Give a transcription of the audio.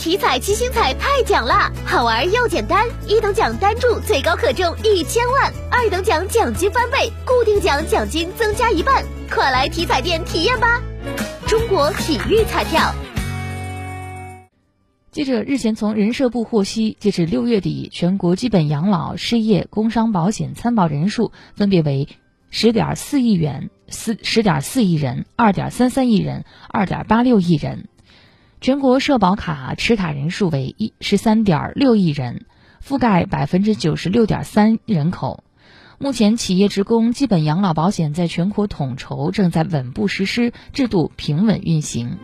体彩七星彩太奖啦，好玩又简单，一等奖单注最高可中一千万，二等奖奖金翻倍，固定奖奖金增加一半，快来体彩店体验吧！中国体育彩票。记者日前从人社部获悉，截至六月底，全国基本养老、失业、工伤保险参保人数分别为十点四亿元、四十点四亿人、二点三三亿人、二点八六亿人。全国社保卡持卡人数为一十三点六亿人，覆盖百分之九十六点三人口。目前，企业职工基本养老保险在全国统筹，正在稳步实施，制度平稳运行。